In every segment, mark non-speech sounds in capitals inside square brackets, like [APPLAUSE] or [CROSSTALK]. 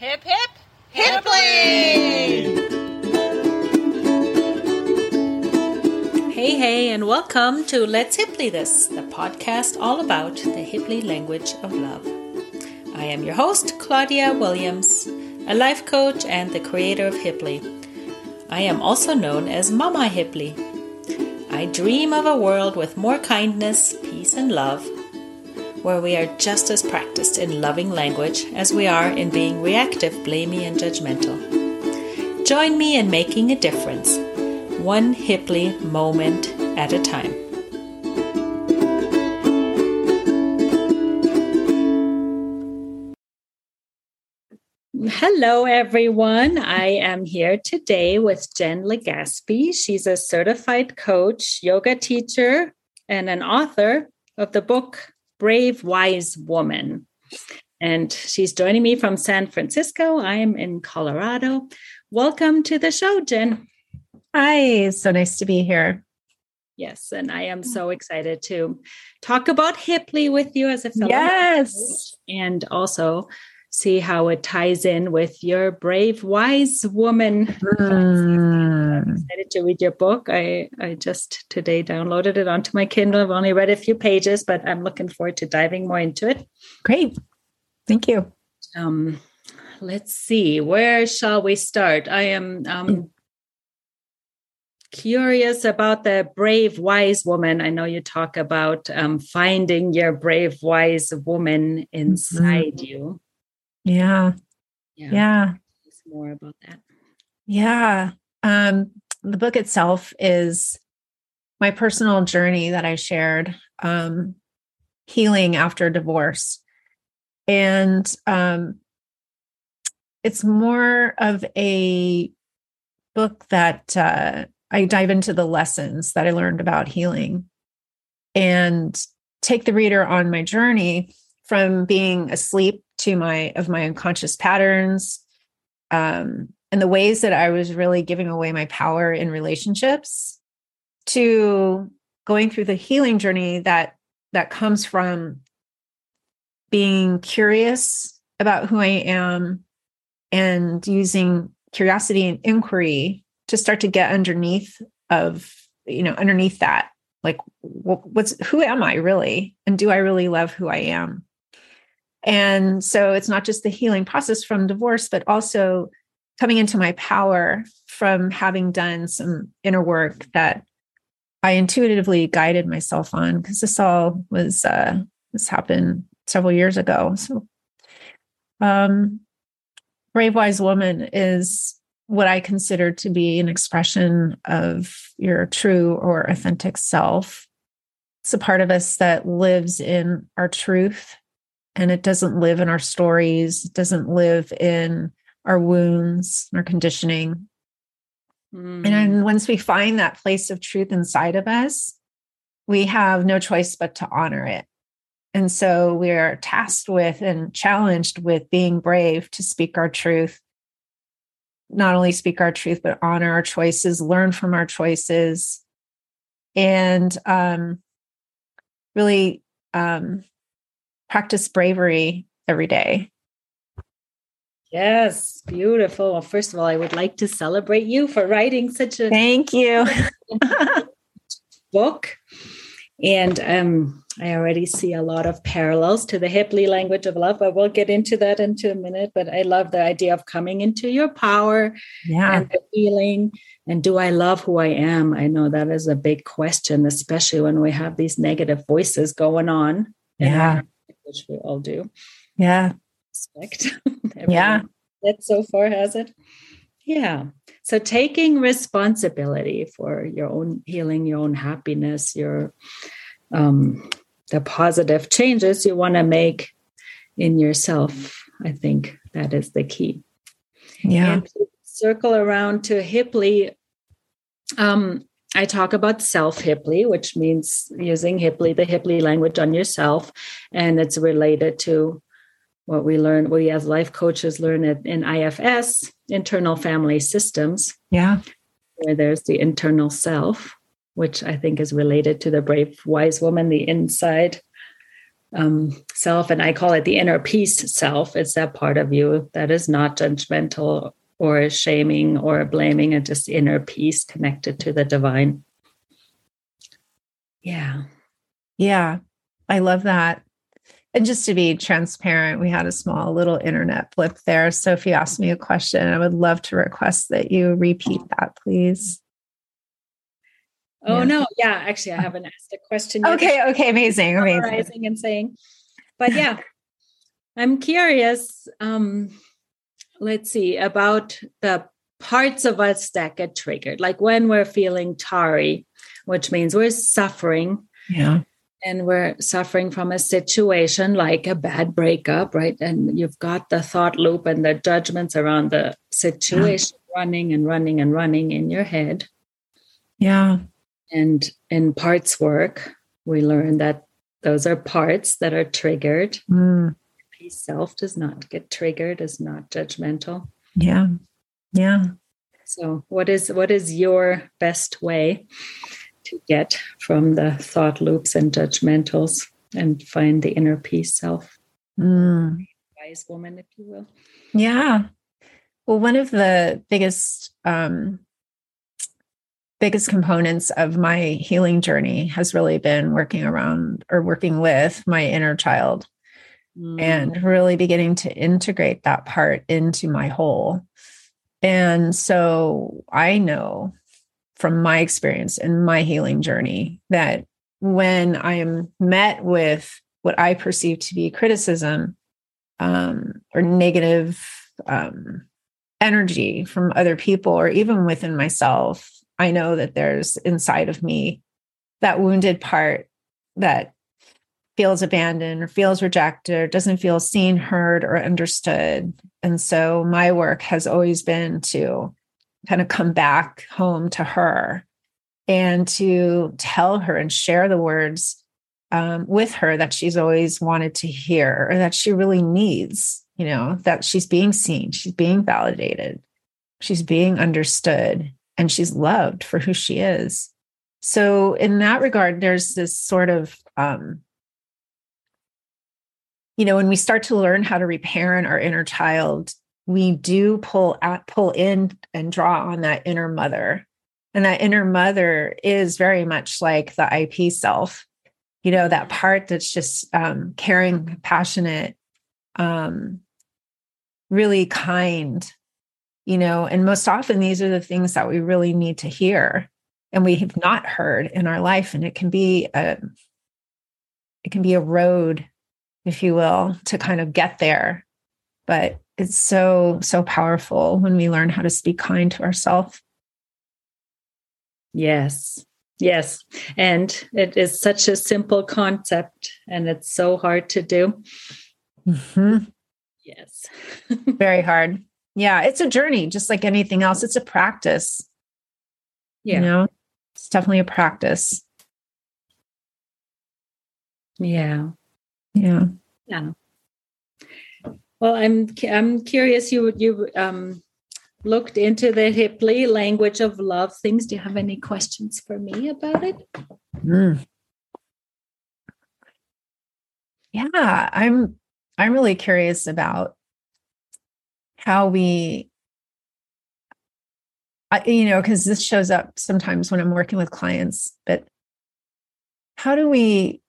Hip hip Hiply! Hey, hey, and welcome to Let's Hiply This, the podcast all about the Hiply language of love. I am your host, Claudia Williams, a life coach and the creator of Hiply. I am also known as Mama Hiply. I dream of a world with more kindness, peace, and love where we are just as practiced in loving language as we are in being reactive, blamey, and judgmental. Join me in making a difference, one Hipply moment at a time. Hello, everyone. I am here today with Jen Legaspi. She's a certified coach, yoga teacher, and an author of the book brave, wise woman. And she's joining me from San Francisco. I am in Colorado. Welcome to the show, Jen. Hi, so nice to be here. Yes, and I am so excited to talk about Hiply with you as a fellow. Yes. And also see how it ties in with your brave, wise woman. Mm. I'm excited to read your book. I, I just today downloaded it onto my Kindle. I've only read a few pages, but I'm looking forward to diving more into it. Great. Thank you. Um, let's see, where shall we start? I am um, curious about the brave, wise woman. I know you talk about um, finding your brave, wise woman inside mm-hmm. you. Yeah. Yeah. yeah. More about that. Yeah. Um, the book itself is my personal journey that I shared, um, healing after divorce. And um, it's more of a book that uh, I dive into the lessons that I learned about healing and take the reader on my journey from being asleep to my of my unconscious patterns um, and the ways that I was really giving away my power in relationships to going through the healing journey that that comes from being curious about who I am and using curiosity and inquiry to start to get underneath of you know underneath that. Like what's who am I really? And do I really love who I am and so it's not just the healing process from divorce, but also coming into my power from having done some inner work that I intuitively guided myself on because this all was uh this happened several years ago. So um Brave Wise Woman is what I consider to be an expression of your true or authentic self. It's a part of us that lives in our truth and it doesn't live in our stories, it doesn't live in our wounds, our conditioning. Mm. And then once we find that place of truth inside of us, we have no choice but to honor it. And so we're tasked with and challenged with being brave to speak our truth, not only speak our truth, but honor our choices, learn from our choices, and um, really um, practice bravery every day. Yes, beautiful. Well, first of all, I would like to celebrate you for writing such a thank you [LAUGHS] book. And um, I already see a lot of parallels to the Hiply language of love, but we'll get into that into a minute. But I love the idea of coming into your power yeah. and the feeling. And do I love who I am? I know that is a big question, especially when we have these negative voices going on. Yeah which we all do. Yeah. Respect. [LAUGHS] yeah. That so far has it. Yeah. So taking responsibility for your own healing, your own happiness, your um the positive changes you want to make in yourself. I think that is the key. Yeah. And circle around to Hiply. Um, I talk about self Hiply, which means using Hiply, the Hiply language on yourself. And it's related to what we learn, we as life coaches learn it in IFS, internal family systems. Yeah. Where there's the internal self, which I think is related to the brave, wise woman, the inside um, self, and I call it the inner peace self. It's that part of you that is not judgmental or shaming or blaming, and just inner peace connected to the divine. Yeah. Yeah. I love that. And just to be transparent, we had a small little internet blip there. So if you ask me a question, I would love to request that you repeat that, please. Oh yeah. no, yeah, actually, I haven't asked a question. Yet. Okay, okay, amazing, amazing, and saying, but yeah, I'm curious. Um, let's see about the parts of us that get triggered, like when we're feeling tarry, which means we're suffering. Yeah and we're suffering from a situation like a bad breakup, right? And you've got the thought loop and the judgments around the situation yeah. running and running and running in your head. Yeah. And in parts work, we learn that those are parts that are triggered. Mm. Peace self does not get triggered, is not judgmental. Yeah. Yeah. So what is what is your best way to get from the thought loops and judgmentals and find the inner peace self. Mm. Wise woman, if you will. Yeah. Well, one of the biggest um, biggest components of my healing journey has really been working around or working with my inner child mm. and really beginning to integrate that part into my whole. And so I know from my experience and my healing journey that when I am met with what I perceive to be criticism um, or negative um, energy from other people or even within myself, I know that there's inside of me that wounded part that feels abandoned or feels rejected or doesn't feel seen, heard, or understood. And so my work has always been to kind of come back home to her and to tell her and share the words um, with her that she's always wanted to hear or that she really needs, you know, that she's being seen, she's being validated, she's being understood, and she's loved for who she is. So, in that regard, there's this sort of, um, you know, when we start to learn how to reparent our inner child, we do pull out, pull in and draw on that inner mother. And that inner mother is very much like the IP self, you know, that part that's just um, caring, compassionate, um, really kind, you know, and most often these are the things that we really need to hear and we have not heard in our life. And it can be a, it can be a road, if you will, to kind of get there. But it's so so powerful when we learn how to speak kind to ourselves yes. Yes. And it is such a simple concept and it's so hard to do. Mm-hmm. yes. [LAUGHS] Very hard. Yeah it's a journey just like anything else. It's a practice. Yeah. you know? It's definitely a practice. Yeah yeah yeah well, I'm I'm curious. You you um, looked into the Hiply language of love things. Do you have any questions for me about it? Mm. Yeah, I'm I'm really curious about how we I, you know, because this shows up sometimes when I'm working with clients, but how do we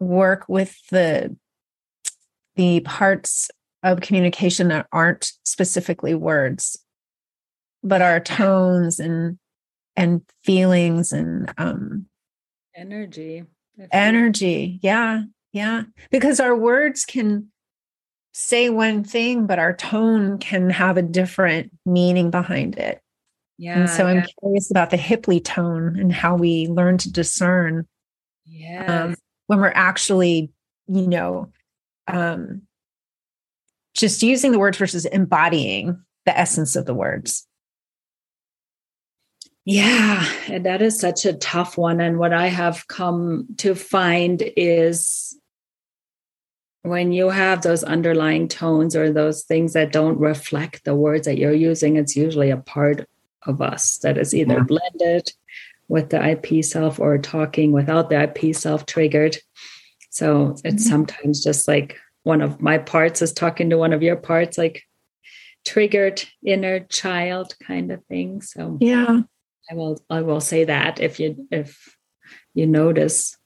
work with the the parts of communication that aren't specifically words but are tones and and feelings and um energy energy. Yeah yeah. Because our words can say one thing but our tone can have a different meaning behind it. Yeah and so i'm curious about the hiply tone and how we learn to discern yeah um, when we're actually you know um, just using the words versus embodying the essence of the words. Yeah, and that is such a tough one. And what I have come to find is when you have those underlying tones or those things that don't reflect the words that you're using, it's usually a part of us that is either yeah. blended with the IP self or talking without the IP self triggered. So it's Mhm. sometimes just like one of my parts is talking to one of your parts, like triggered inner child kind of thing. So Yeah. I will I will say that if you if you notice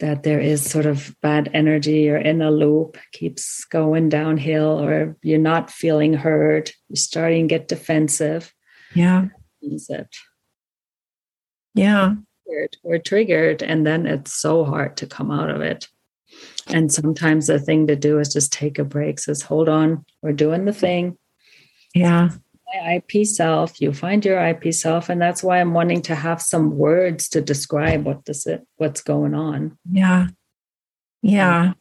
that there is sort of bad energy or in a loop keeps going downhill or you're not feeling heard, you're starting to get defensive, Yeah. means that Yeah. triggered, we're triggered and then it's so hard to come out of it. And sometimes the thing to do is just take a break, says, hold on, we're doing the thing. Yeah. my IP self, you find your IP self, and that's why I'm wanting to have some words to describe what this is, what's going on Yeah. Yeah.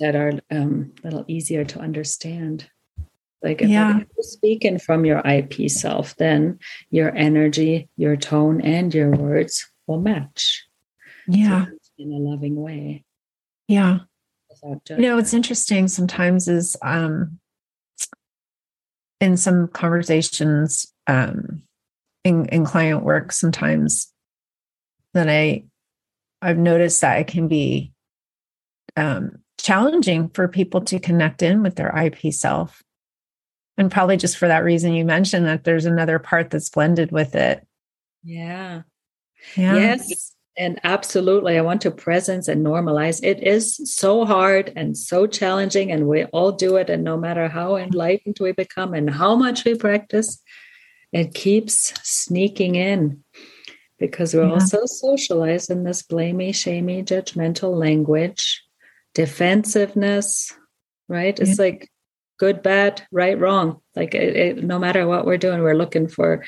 that are um, a little easier to understand. Like if Yeah. you're speaking from your IP self, then your energy, your tone, and your words will match Yeah. in a loving way Yeah. You know, what's interesting sometimes is um in some conversations um in, in client work sometimes that I I've noticed that it can be um challenging for people to connect in with their IP self. And probably just for that reason you mentioned that there's another part that's blended with it. yeah. Yeah. Yes. And absolutely, I want to presence and normalize. It is so hard and so challenging, and we all do it. And no matter how enlightened we become and how much we practice, it keeps sneaking in because we're Yeah. also socialized in this blamey, shamey, judgmental language, defensiveness, right? It's like good, bad, right, wrong. Like it, it, no matter what we're doing, we're looking for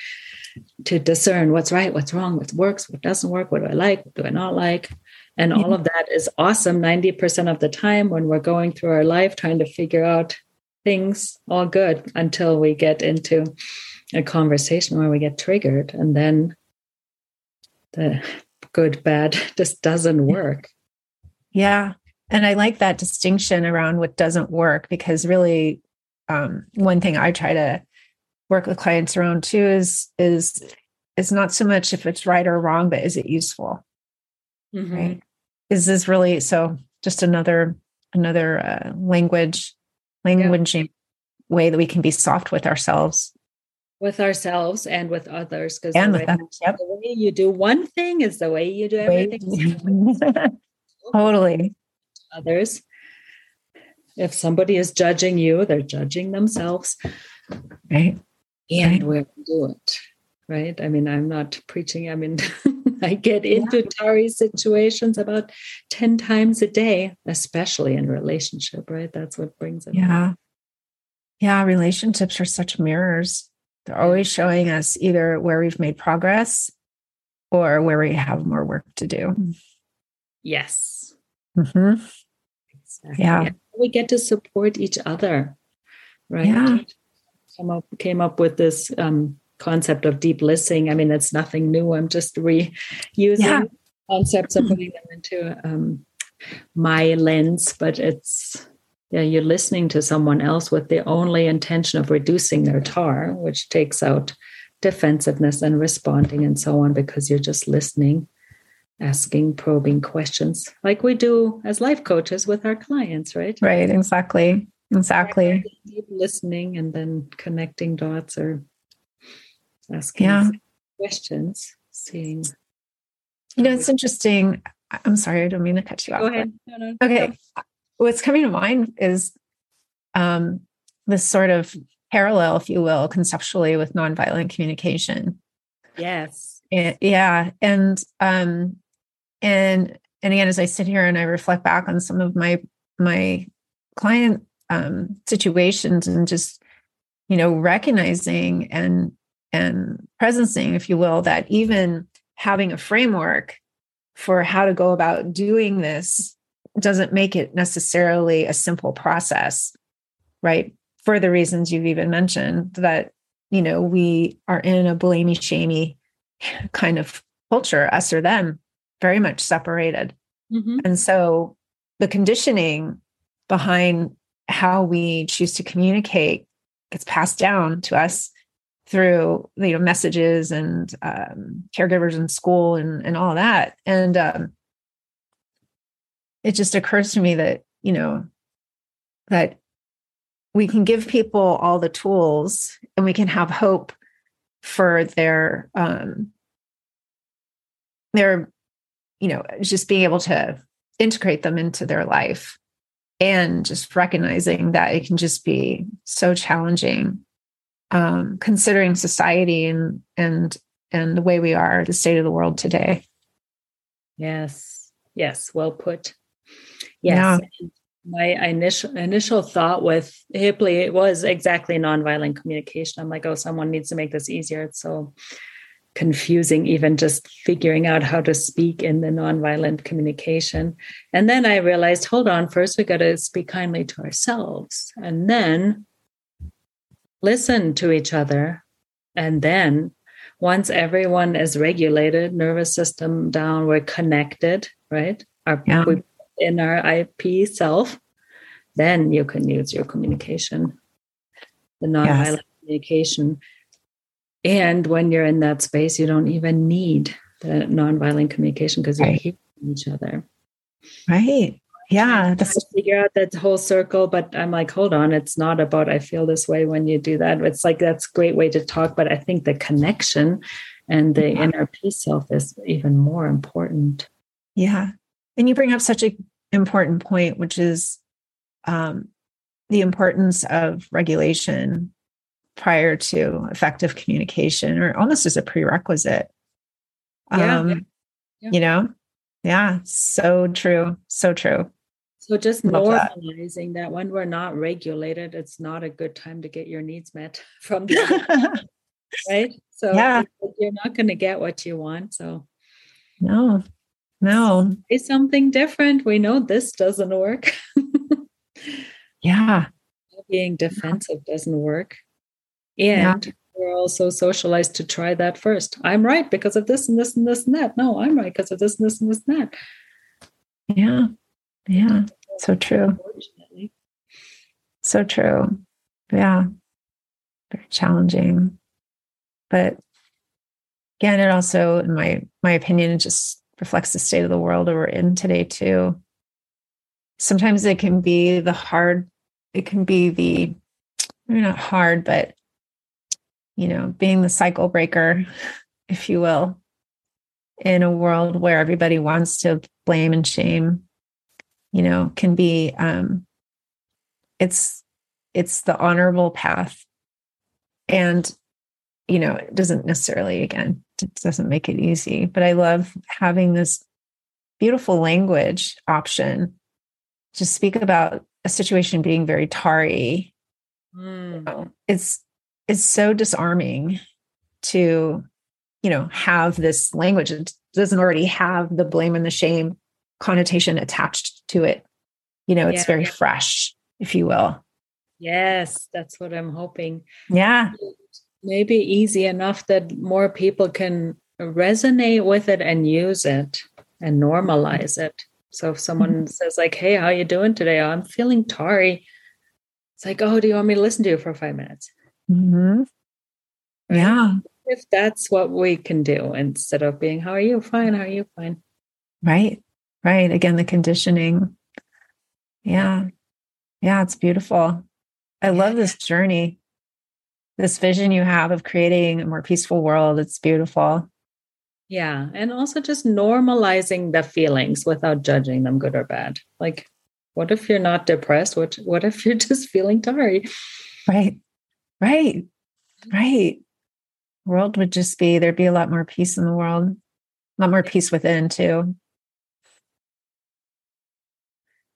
to discern what's right, what's wrong, what works, what doesn't work, what do I like, what do I not like. And all of that is awesome 90% of the time when we're going through our life trying to figure out things, all good until we get into a conversation where we get triggered and then the good, bad [LAUGHS] just doesn't work. Yeah. And I like that distinction around what doesn't work because really um, one thing I try to work with clients around too is is is not so much if it's right or wrong, but is it useful? Mhm. Right. Is this really so just another another uh, language languaging way that we can be soft with ourselves With ourselves and with others. Because the, with way- others. Yep. the way you do one thing is the way you do everything. [LAUGHS] totally. Others. If somebody is judging you, they're judging themselves, Right. and Right. we're do it. Right. I mean, I'm not preaching. I mean, [LAUGHS] I get into Tari situations about 10 times a day, especially in relationship, right? That's what brings it. Yeah. Yeah. Relationships are such mirrors. They're always showing us either where we've made progress or where we have more work to do. Yes. Mhm. Exactly. Yeah. And We get to support each other. Right. Yeah. Come up, came up with this um, concept of deep listening. I mean, it's nothing new. I'm just reusing Yeah. concepts and putting them into um, my lens, but it's yeah, you're listening to someone else with the only intention of reducing their tar, which takes out defensiveness and responding and so on, because you're just listening, asking probing questions, like we do as life coaches with our clients, right? Right. Exactly. Exactly. Listening and then connecting dots or asking Yeah. questions, seeing. You know, it's interesting. I'm sorry, I don't mean to cut you off. Go ahead. No, no. Okay. What's coming to mind is um, this sort of parallel, if you will, conceptually with nonviolent communication. Yes. And- yeah. And um, and and again, as I sit here and I reflect back on some of my my client um, situations and just you know recognizing and and presencing, if you will, that even having a framework for how to go about doing this doesn't make it necessarily a simple process, right? For the reasons you've even mentioned, that you know we are in a blamey, shamey [LAUGHS] kind of culture, us or them, very much separated. Mhm. And so the conditioning behind how we choose to communicate gets passed down to us through you know messages and um, caregivers in school and and all that. And um, it just occurs to me that, you know, that we can give people all the tools and we can have hope for their um their you know just being able to integrate them into their life and just recognizing that it can just be so challenging um considering society and and and the way we are the state of the world today. Yes. Yes. Well put. Yes. Yeah my initial initial thought with Hiply it was exactly nonviolent communication. I'm like, oh, someone needs to make this easier. It's so confusing, even just figuring out how to speak in the nonviolent communication. And then I realized, hold on, first we got to speak kindly to ourselves, and then listen to each other, and then once everyone is regulated, nervous system down, we're connected, right? Our yeah. we in our IP self, then you can use your communication, the nonviolent yes. communication. And when you're in that space, you don't even need the nonviolent communication because you're hearing each other. Right. Yeah. That's figure out that whole circle. But I'm like, hold on, it's not about I feel this way when you do that. It's like that's a great way to talk. But I think the connection and the yeah. inner peace self is even more important. Yeah. And you bring up such an important point, which is um, the importance of regulation prior to effective communication, or almost as a prerequisite. Yeah, um, yeah. You know, yeah, so true, so true. So just Love normalizing that. that. when we're not regulated, it's not a good time to get your needs met [LAUGHS] from the [LAUGHS] right. So yeah. you're not going to get what you want. So no, no. It's something different. We know this doesn't work. [LAUGHS] yeah. Being defensive doesn't work. And yeah. we're also socialized to try that first. I'm right because of this and this and this and that. No, I'm right because of this and this and this and that. Yeah. Yeah. So true. So true. Yeah. Very challenging. But again, it also, in my my opinion, it just reflects the state of the world that we're in today too sometimes it can be the hard it can be the maybe not hard but you know being the cycle breaker if you will in a world where everybody wants to blame and shame you know can be um it's it's the honorable path and you know it doesn't necessarily again it doesn't make it easy. But I love having this beautiful language option to speak about a situation being very tarry. Mm. You know, it's it's so disarming to, you know, have this language that doesn't already have the blame and the shame connotation attached to it. You know, it's yeah. very fresh, if you will. Yes, that's what I'm hoping. Yeah maybe easy enough that more people can resonate with it and use it and normalize it. So if someone mm-hmm. says like, "Hey, how you doing today? Oh, I'm feeling tarry," it's like, "Oh, do you want me to listen to you for five minutes?" Mm-hmm. Yeah. If that's what we can do instead of being, "How are you? Fine. How are you? Fine." Right. Right. Again, the conditioning. Yeah. Yeah, it's beautiful. I love this journey this vision you have of creating a more peaceful world. It's beautiful. Yeah. And also just normalizing the feelings without judging them good or bad. Like, what if you're not depressed? What what if you're [LAUGHS] just feeling tired? Right. Right. Right. World would just be there'd be a lot more peace in the world. A lot more peace within too.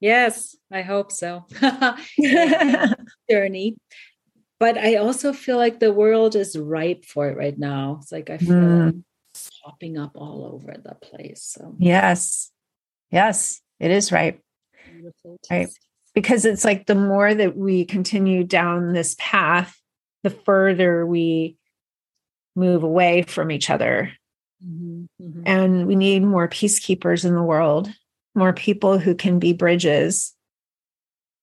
Yes, I hope so. [LAUGHS] [LAUGHS] Journey but I also feel like the world is ripe for it right now. It's like I feel mm. like popping up all over the place. So yes, yes, it is ripe. Right, because it's like the more that we continue down this path, the further we move away from each other. Mm-hmm, mm-hmm. And we need more peacekeepers in the world, more people who can be bridges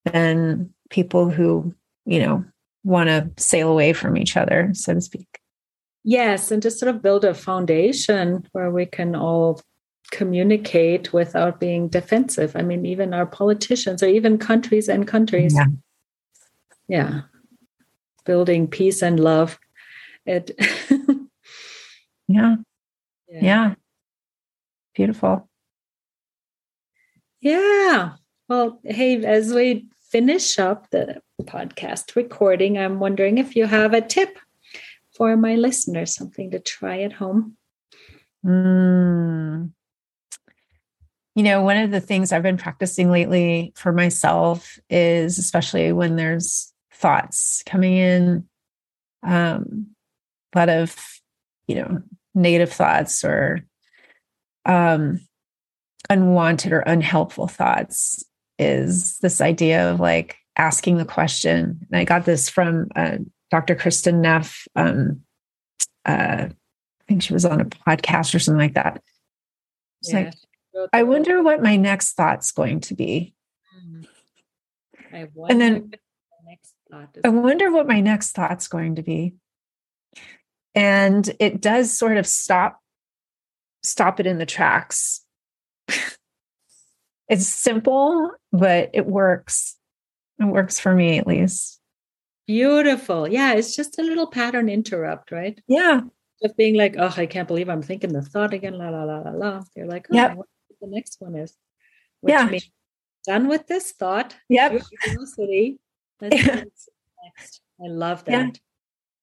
than people who, you know, want to sail away from each other, so to speak. Yes, and just sort of build a foundation where we can all communicate without being defensive. I mean, even our politicians or even countries and countries. Yeah. Yeah. Building peace and love. It [LAUGHS] yeah. yeah. Yeah. Beautiful. Yeah. Well, hey, as we finish up the podcast recording, I'm wondering if you have a tip for my listeners, something to try at home. Mm. You know, one of the things I've been practicing lately for myself is especially when there's thoughts coming in, um, a lot of, you know, negative thoughts or um, unwanted or unhelpful thoughts is this idea of like asking the question. And I got this from uh, Dr. Kristin Neff. Um, uh, I think she was on a podcast or something like that. It's yeah, like, I wonder what my next thought's going to be. Mm. I and then I wonder what my next thought's going to be. And it does sort of stop stop it in the tracks. [LAUGHS] it's simple, but it works. It works for me at least. Beautiful. Yeah, it's just a little pattern interrupt, right? Yeah. Just being like, oh, I can't believe I'm thinking the thought again, la la la la la. You're like, oh, yep. the next one is. Which yeah. done with this thought. Yep. Curiosity. Yeah. [LAUGHS] I love that. Yeah.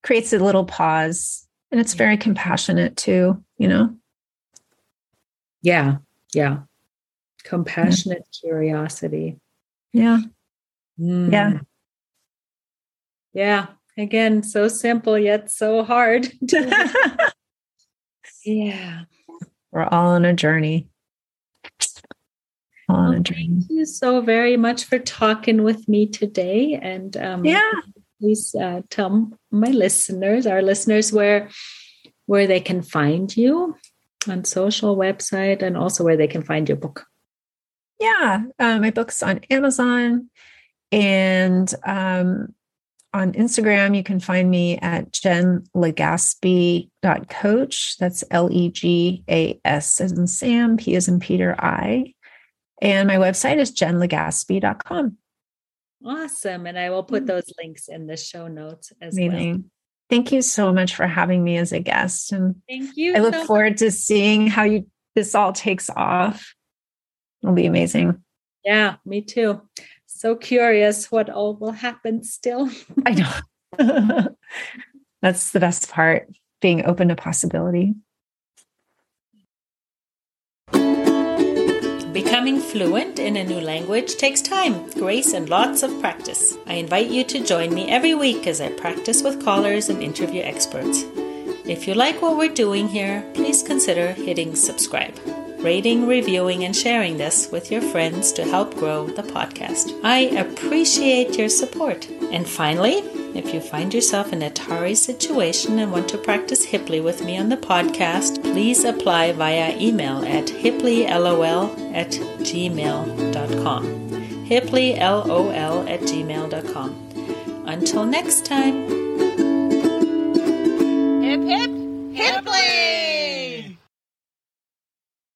Creates a little pause. And it's very compassionate too, you know? Yeah. Yeah. Compassionate yeah. curiosity. Yeah. Mm. Yeah. Yeah. Again, so simple yet so hard. [LAUGHS] [LAUGHS] yeah. We're all on a journey. On well. Thank you so very much for talking with me today. And um, yeah, please uh, tell my listeners, our listeners, where where they can find you on social website and also where they can find your book. Yeah, uh, my book's on Amazon and um, on Instagram. You can find me at jenlegaspi.coach. That's L E G A S as in Sam, P as in Peter, I. And my website is jenlegaspi.com. Awesome. And I will put mm. those links in the show notes as Amazing. well. Thank you so much for having me as a guest. And thank you. I look so forward much. to seeing how you this all takes off. It'll be amazing. Yeah, me too. So curious what all will happen still. I know. [LAUGHS] That's the best part, being open to possibility. Becoming fluent in a new language takes time, grace, and lots of practice. I invite you to join me every week as I practice with callers and interview experts. If you like what we're doing here, please consider hitting subscribe, rating, reviewing, and sharing this with your friends to help grow the podcast. I appreciate your support. And finally, if you find yourself in a Tari situation and want to practice Hiply with me on the podcast, please apply via email at hiplylol at gmail.com. hiplylol at gmail.com. Until next time. Hip, hip, Hiply!